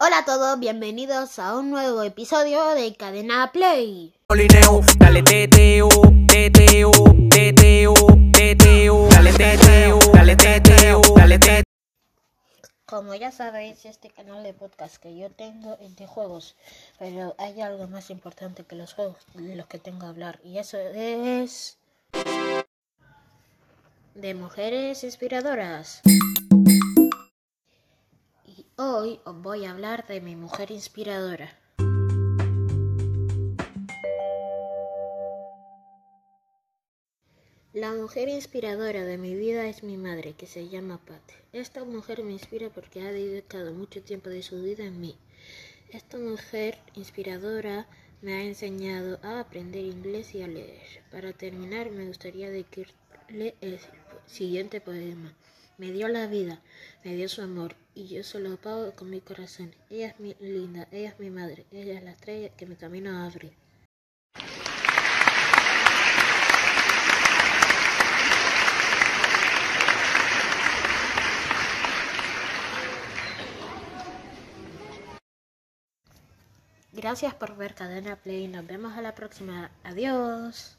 Hola a todos, bienvenidos a un nuevo episodio de Cadena Play. Molineo, dale teteo, teteo, teteo, teteo, dale teteo, dale teteo, dale teteo. Como ya sabéis, este canal de podcast que yo tengo es de juegos, pero hay algo más importante que los juegos de los que tengo que hablar, y eso es de mujeres inspiradoras. Hoy os voy a hablar de mi mujer inspiradora. La mujer inspiradora de mi vida es mi madre, que se llama Pat. Esta mujer me inspira porque ha dedicado mucho tiempo de su vida en mí. Esta mujer inspiradora me ha enseñado a aprender inglés y a leer. Para terminar, me gustaría dedicarle el siguiente poema. Me dio la vida, me dio su amor, y yo se lo pago con mi corazón. Ella es mi linda, ella es mi madre, ella es la estrella que mi camino abre. Gracias por ver Cadena Play. Nos vemos a la próxima. Adiós.